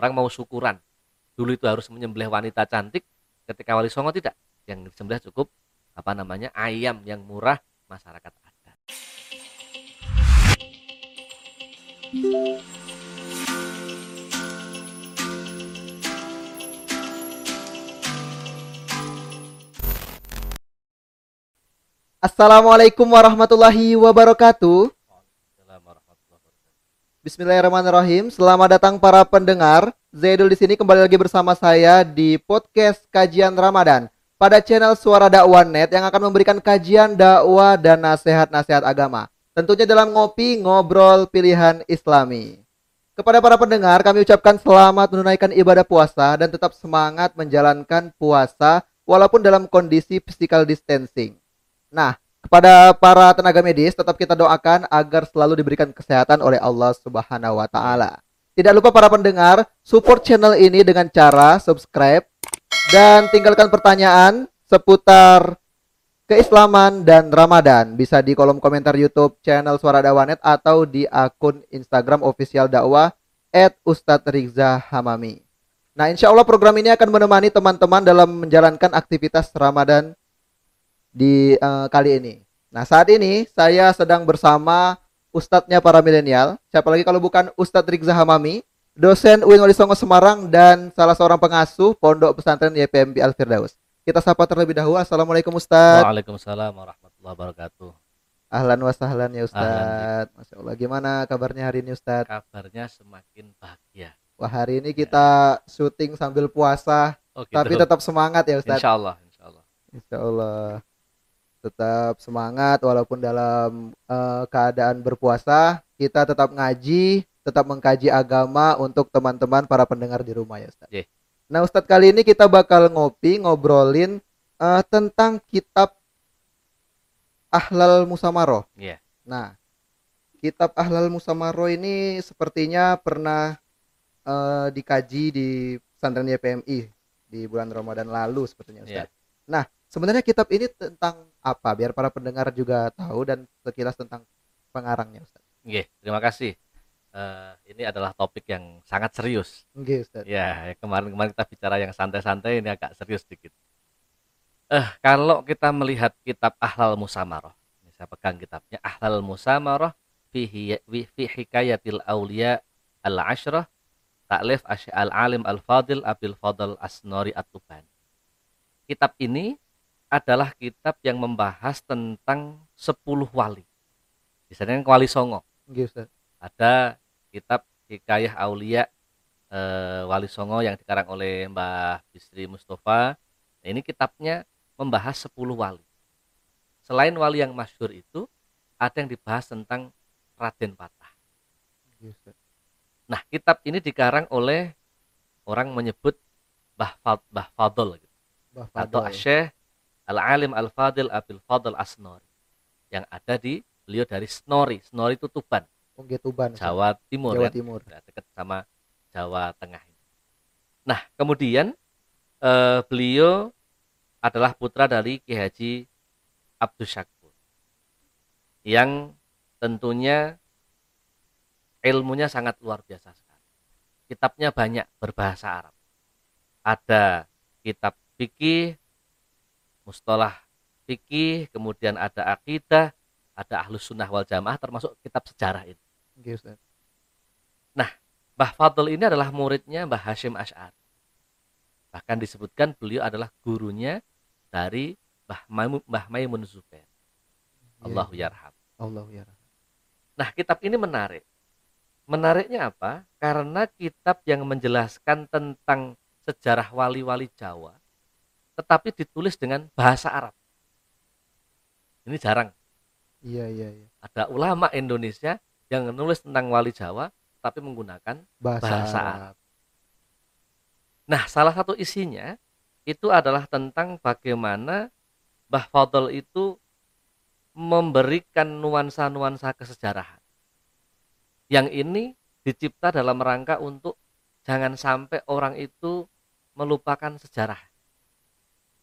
Orang mau syukuran. Dulu itu harus menyembelih wanita cantik, ketika Wali Songo tidak. Yang disembelih cukup apa namanya ayam yang murah masyarakat adat. Assalamualaikum warahmatullahi wabarakatuh. Bismillahirrahmanirrahim. Selamat datang para pendengar. Zaidul di sini kembali lagi bersama saya di podcast kajian Ramadan pada channel Suara Dakwah Net yang akan memberikan kajian dakwah dan nasihat-nasihat agama. Tentunya dalam ngopi ngobrol pilihan Islami. Kepada para pendengar, kami ucapkan selamat menunaikan ibadah puasa dan tetap semangat menjalankan puasa walaupun dalam kondisi physical distancing. Nah, kepada para tenaga medis tetap kita doakan agar selalu diberikan kesehatan oleh Allah Subhanahu wa taala. Tidak lupa para pendengar, support channel ini dengan cara subscribe dan tinggalkan pertanyaan seputar keislaman dan Ramadan bisa di kolom komentar YouTube channel Suara Dakwanet atau di akun Instagram official dakwah @ustadzrizahhamami. Nah, insya Allah program ini akan menemani teman-teman dalam menjalankan aktivitas Ramadan di eh, kali ini. Nah, saat ini saya sedang bersama ustadznya para milenial. Siapa lagi kalau bukan Ustadz Rizah Hamami, dosen UIN Wali Songo Semarang dan salah seorang pengasuh Pondok Pesantren YPMB Al Firdaus. Kita sapa terlebih dahulu. Assalamualaikum Ustadz. Waalaikumsalam warahmatullahi wabarakatuh. Ahlan wa sahlan ya Ustadz. Masya Allah. Gimana kabarnya hari ini Ustadz? Kabarnya semakin bahagia. Wah hari ini kita syuting sambil puasa, Oh, gitu. tapi tetap semangat ya Ustadz. Insya Allah, insya Allah. Insya Allah tetap semangat walaupun dalam eh, keadaan berpuasa kita tetap ngaji tetap mengkaji agama untuk teman-teman para pendengar di rumah ya Ustaz. Ye. Nah Ustadz kali ini kita bakal ngopi ngobrolin eh, tentang kitab Ahlal Musamaroh. Iya. Nah kitab Ahlal Musamaroh ini sepertinya pernah eh, dikaji di pesantren YPMI di bulan Ramadan lalu sepertinya Ustaz. Iya. Nah, sebenarnya kitab ini tentang apa? Biar para pendengar juga tahu dan sekilas tentang pengarangnya, Ustaz. Nggih, terima kasih. Eh, ini adalah topik yang sangat serius. Oke, Ustaz. Ya, kemarin-kemarin kita bicara yang santai-santai, ini agak serius sedikit. Eh, kalau kita melihat kitab Ahlal Musamaroh, ini saya pegang kitabnya Ahlal Musamaroh fi, fi hikayatil aulia al-ashrah ta'lif al-alim al-fadil abil fadl asnori at-tubani. Kitab ini adalah kitab yang membahas tentang 10 wali. Misalnya wali songo Ustaz. ada kitab Hikayah Aulia eh, Wali Songo yang dikarang oleh Mbah Bisri Mustafa. Nah, ini kitabnya membahas 10 wali. Selain wali yang masyhur itu, ada yang dibahas tentang Raden Patah. Ustaz. Nah, kitab ini dikarang oleh orang menyebut Mbah Fad- Mbah Fadl gitu. Mbah atau Fadl. Syekh Al-Alim Al-Fadil Abil Fadl Asnori yang ada di beliau dari Snori. Snori itu Tuban, Oke, Tuban. Jawa Timur Jawa kan? Timur. Nah, dekat sama Jawa Tengah. Nah, kemudian eh, beliau adalah putra dari Ki Haji Abdus Syakur yang tentunya ilmunya sangat luar biasa sekali. Kitabnya banyak berbahasa Arab. Ada kitab fikih, mustalah fikih, kemudian ada akidah, ada ahlus sunnah wal jamaah termasuk kitab sejarah itu. Oke, Ustaz. Mbah Fadl ini adalah muridnya Mbah Hashim Ash'ari. Bahkan disebutkan beliau adalah gurunya dari Mbah Maimun, Mbah Maimun Zubair. Allahu Iya. yarham. Allah ya. Nah, kitab ini menarik. Menariknya apa? Karena kitab yang menjelaskan tentang sejarah wali-wali Jawa, tetapi ditulis dengan bahasa Arab. Ini jarang. Iya, iya, iya. Ada ulama Indonesia yang menulis tentang wali Jawa, tapi menggunakan Bahasa, Bahasa Arab. Nah, salah satu isinya itu adalah tentang bagaimana Mbah Fadl itu memberikan nuansa-nuansa kesejarahan. Yang ini dicipta dalam rangka untuk jangan sampai orang itu melupakan sejarah,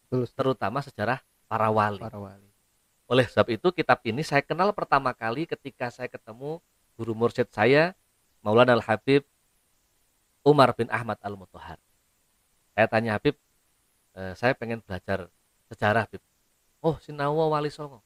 Betul, terutama sejarah para wali. Para wali. Oleh sebab itu kitab ini saya kenal pertama kali ketika saya ketemu guru mursyid saya Maulana Al Habib Umar bin Ahmad al Mutohar. Saya tanya Habib, e, saya pengen belajar sejarah Habib. Oh, Sinawa Wali Songo.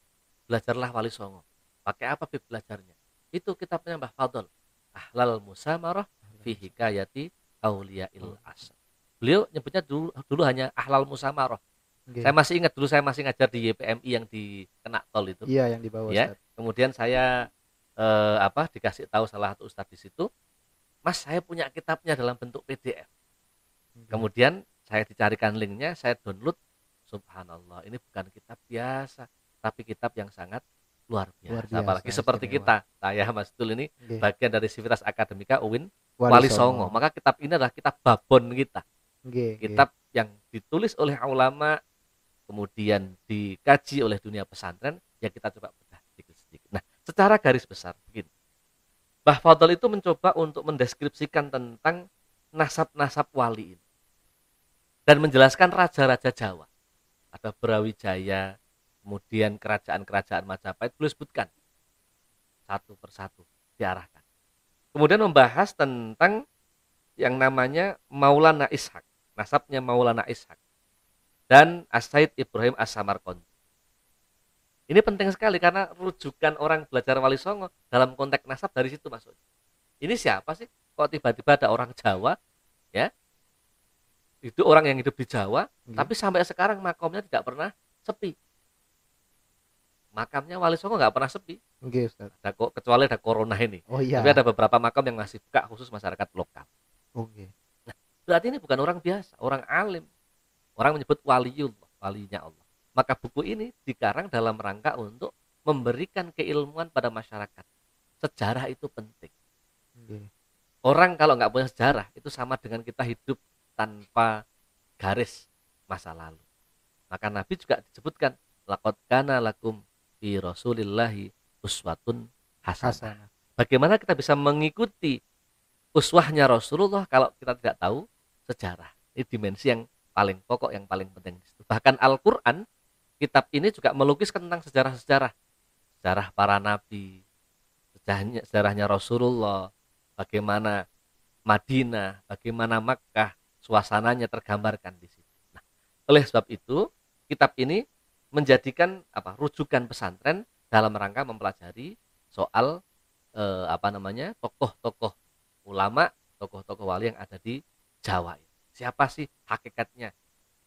Belajarlah Wali Songo. Pakai apa Habib belajarnya? Itu kitabnya Mbah Fadl. Ahlal Musamarah fi hikayati il asr. Beliau nyebutnya dulu, dulu hanya Ahlal Musamarah. Okay. Saya masih ingat dulu saya masih ngajar di YPMI yang di kena tol itu. Iya, yang di bawah. Ya. Kemudian saya eh, apa dikasih tahu salah satu ustadz di situ, Mas saya punya kitabnya dalam bentuk PDF. Okay. Kemudian saya dicarikan linknya, saya download. Subhanallah, ini bukan kitab biasa, tapi kitab yang sangat luar biasa. Luar biasa Apalagi seperti kita, saya Mas Dul ini okay. bagian dari Sivitas Akademika UIN Wali, Wali Songo. Songo. Maka kitab ini adalah kitab babon kita. Okay, kitab okay. yang ditulis oleh ulama, kemudian dikaji oleh dunia pesantren, ya kita coba bedah sedikit-sedikit. Nah, secara garis besar begini. Mbah Fadl itu mencoba untuk mendeskripsikan tentang nasab-nasab wali ini. Dan menjelaskan raja-raja Jawa. Ada Brawijaya, kemudian kerajaan-kerajaan Majapahit, beliau sebutkan satu persatu diarahkan. Kemudian membahas tentang yang namanya Maulana Ishak, nasabnya Maulana Ishak dan Asaid Ibrahim As-Samarqandi. Ini penting sekali karena rujukan orang belajar Wali Songo dalam konteks nasab dari situ maksudnya. Ini siapa sih? Kok tiba-tiba ada orang Jawa, ya? Itu orang yang hidup di Jawa, hmm. tapi sampai sekarang makamnya tidak pernah sepi. Makamnya Wali Songo nggak pernah sepi. Okay, Ustaz. Ada kecuali ada corona ini. Oh iya. Tapi ada beberapa makam yang masih buka khusus masyarakat lokal. Oke. Okay. Nah, berarti ini bukan orang biasa, orang alim. Orang menyebut waliullah, walinya Allah maka buku ini dikarang dalam rangka untuk memberikan keilmuan pada masyarakat. Sejarah itu penting. Okay. Orang kalau nggak punya sejarah itu sama dengan kita hidup tanpa garis masa lalu. Maka Nabi juga disebutkan lakot kana lakum fi rasulillahi uswatun hasanah. Bagaimana kita bisa mengikuti uswahnya Rasulullah kalau kita tidak tahu sejarah? Ini dimensi yang paling pokok yang paling penting. Bahkan Al-Qur'an kitab ini juga melukiskan tentang sejarah-sejarah. Sejarah para nabi sejarahnya, sejarahnya Rasulullah bagaimana Madinah bagaimana Makkah suasananya tergambarkan di situ. Nah, oleh sebab itu kitab ini menjadikan apa rujukan pesantren dalam rangka mempelajari soal eh, apa namanya tokoh-tokoh ulama tokoh-tokoh wali yang ada di Jawa siapa sih hakikatnya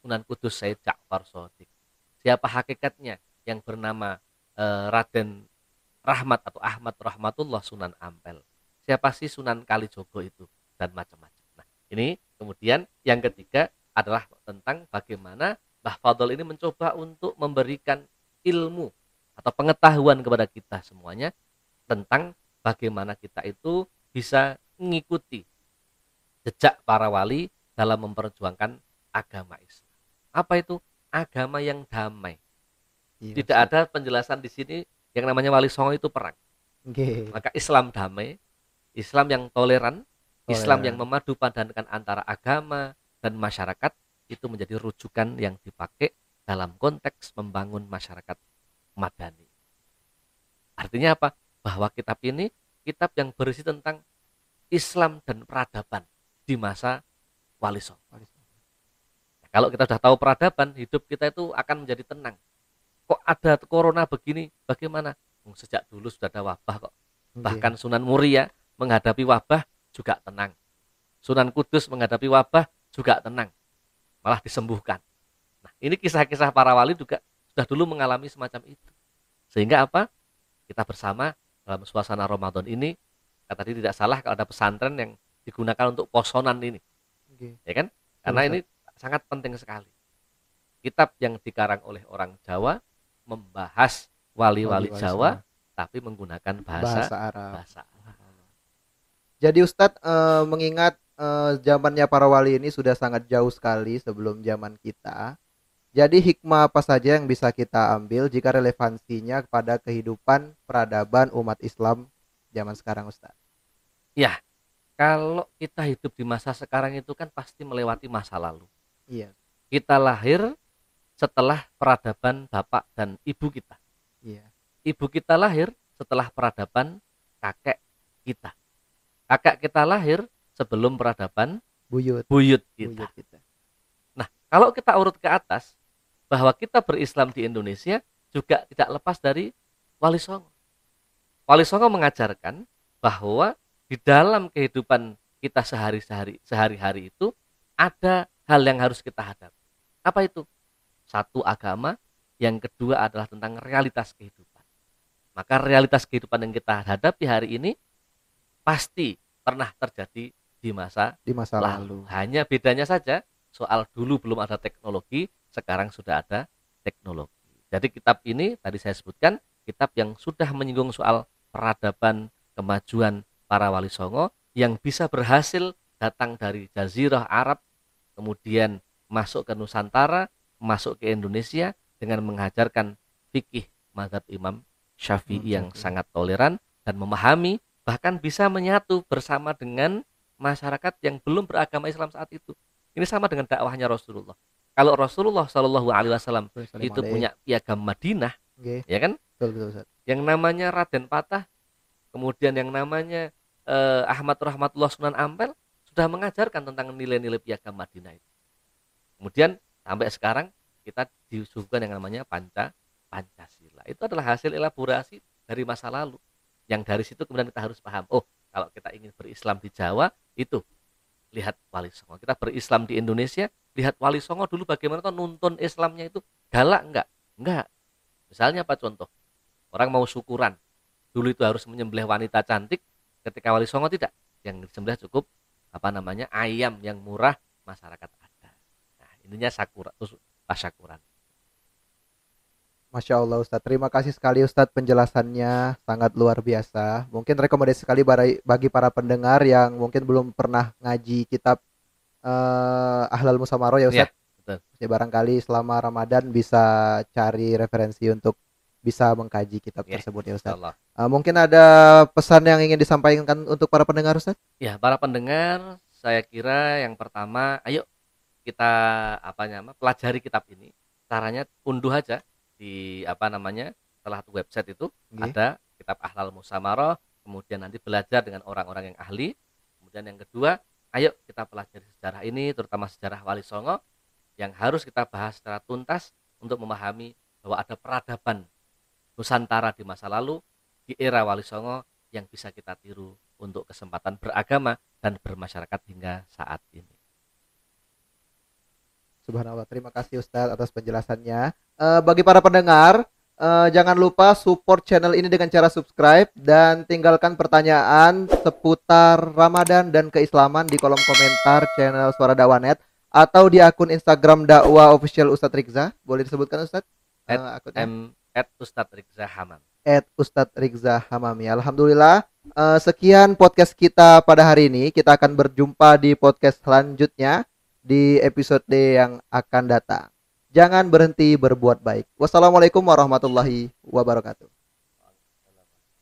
Sunan Kudus Said Ja'far Sodik siapa hakikatnya yang bernama uh, Raden Rahmat atau Ahmad Rahmatullah Sunan Ampel. Siapa sih Sunan Kalijogo itu dan macam-macam. Nah, ini kemudian yang ketiga adalah tentang bagaimana Mbah Fadl ini mencoba untuk memberikan ilmu atau pengetahuan kepada kita semuanya tentang bagaimana kita itu bisa mengikuti jejak para wali dalam memperjuangkan agama Islam. Apa itu? agama yang damai. Iya, Tidak ada penjelasan di sini yang namanya wali songo itu perang. Okay. Maka Islam damai, Islam yang toleran, toleran, Islam yang memadu padankan antara agama dan masyarakat itu menjadi rujukan yang dipakai dalam konteks membangun masyarakat madani. Artinya apa? Bahwa kitab ini kitab yang berisi tentang Islam dan peradaban di masa Wali. Kalau kita sudah tahu peradaban, hidup kita itu akan menjadi tenang. Kok ada corona begini? Bagaimana? Sejak dulu sudah ada wabah kok. Bahkan Sunan Muria menghadapi wabah juga tenang. Sunan Kudus menghadapi wabah juga tenang. Malah disembuhkan. Nah, ini kisah-kisah para wali juga sudah dulu mengalami semacam itu. Sehingga apa? Kita bersama dalam suasana Ramadan ini, kata tadi tidak salah kalau ada pesantren yang digunakan untuk posonan ini. Okay. Ya kan? Karena ini sangat penting sekali. Kitab yang dikarang oleh orang Jawa membahas wali-wali Jawa tapi menggunakan bahasa, bahasa Arab. Bahasa Arab. Jadi Ustadz e, mengingat e, zamannya para wali ini sudah sangat jauh sekali sebelum zaman kita. Jadi hikmah apa saja yang bisa kita ambil jika relevansinya kepada kehidupan peradaban umat Islam zaman sekarang Ustadz? Ya, kalau kita hidup di masa sekarang itu kan pasti melewati masa lalu. Iya. Kita lahir setelah peradaban bapak dan ibu kita. Iya. Ibu kita lahir setelah peradaban kakek kita. Kakek kita lahir sebelum peradaban Buyut. buyut kita. Buyut kita. Nah, kalau kita urut ke atas, bahwa kita berislam di Indonesia juga tidak lepas dari Wali Songo. Wali Songo mengajarkan bahwa di dalam kehidupan kita sehari-hari sehari-hari itu ada hal yang harus kita hadapi. Apa itu? Satu agama, yang kedua adalah tentang realitas kehidupan. Maka realitas kehidupan yang kita hadapi hari ini pasti pernah terjadi di masa Di masa lalu. lalu. Hanya bedanya saja soal dulu belum ada teknologi, sekarang sudah ada teknologi. Jadi kitab ini tadi saya sebutkan kitab yang sudah menyinggung soal peradaban, kemajuan para wali songo yang bisa berhasil datang dari jazirah Arab kemudian masuk ke Nusantara, masuk ke Indonesia dengan mengajarkan fikih mazhab Imam Syafi'i Hmm, yang sangat toleran dan memahami bahkan bisa menyatu bersama dengan masyarakat yang belum beragama Islam saat itu. Ini sama dengan dakwahnya Rasulullah. Kalau Rasulullah Shallallahu Alaihi Wasallam itu punya piagam Madinah, Oke, ya kan? betul betul Ustaz. Yang namanya Raden Patah, kemudian yang namanya eh, Ahmad Rahmatullah Sunan Ampel sudah mengajarkan tentang nilai-nilai piagam Madinah itu. Kemudian sampai sekarang kita disuguhkan yang namanya Panca Pancasila. Itu adalah hasil elaborasi dari masa lalu. Yang dari situ kemudian kita harus paham, oh kalau kita ingin berislam di Jawa itu lihat Wali Songo. Kita berislam di Indonesia, lihat Wali Songo dulu bagaimana tuh nuntun Islamnya itu galak enggak? Enggak. Misalnya apa contoh? Orang mau syukuran, dulu itu harus menyembelih wanita cantik, ketika Wali Songo tidak. Yang disembelih cukup apa namanya ayam yang murah masyarakat ada. Nah, ininya sakura, tasyakuran. Masya Allah Ustadz, terima kasih sekali Ustadz penjelasannya sangat luar biasa. Mungkin rekomendasi sekali bagi para pendengar yang mungkin belum pernah ngaji kitab eh, Ahlal Musamaro ya Ustadz. betul. Ya, barangkali selama Ramadan bisa cari referensi untuk bisa mengkaji kitab Ya, tersebut ya Ustadz. Insyaallah. Eh, mungkin ada pesan yang ingin disampaikan untuk para pendengar Ustadz? Ya, para pendengar, saya kira yang pertama, ayo kita apa namanya pelajari kitab ini. Caranya unduh aja di apa namanya salah satu website itu Nggih. ada kitab Ahlal Musamaroh, kemudian nanti belajar dengan orang-orang yang ahli. Kemudian yang kedua, ayo kita pelajari sejarah ini, terutama sejarah Wali Songo yang harus kita bahas secara tuntas untuk memahami bahwa ada peradaban Nusantara di masa lalu di era Wali Songo yang bisa kita tiru untuk kesempatan beragama dan bermasyarakat hingga saat ini. Subhanallah, terima kasih Ustadz atas penjelasannya. Eh, bagi para pendengar, eh, jangan lupa support channel ini dengan cara subscribe dan tinggalkan pertanyaan seputar Ramadan dan keislaman di kolom komentar channel Suara Dakwanet atau di akun Instagram dakwah official Ustadz Rizza. Boleh disebutkan Ustadz? At akunnya? M at Ustadz Rizza Hamam. at Ustadz Rizza Hamami. Alhamdulillah, eh, sekian podcast kita pada hari ini. Kita akan berjumpa di podcast selanjutnya di episode yang akan datang. Jangan berhenti berbuat baik. Wassalamualaikum warahmatullahi wabarakatuh.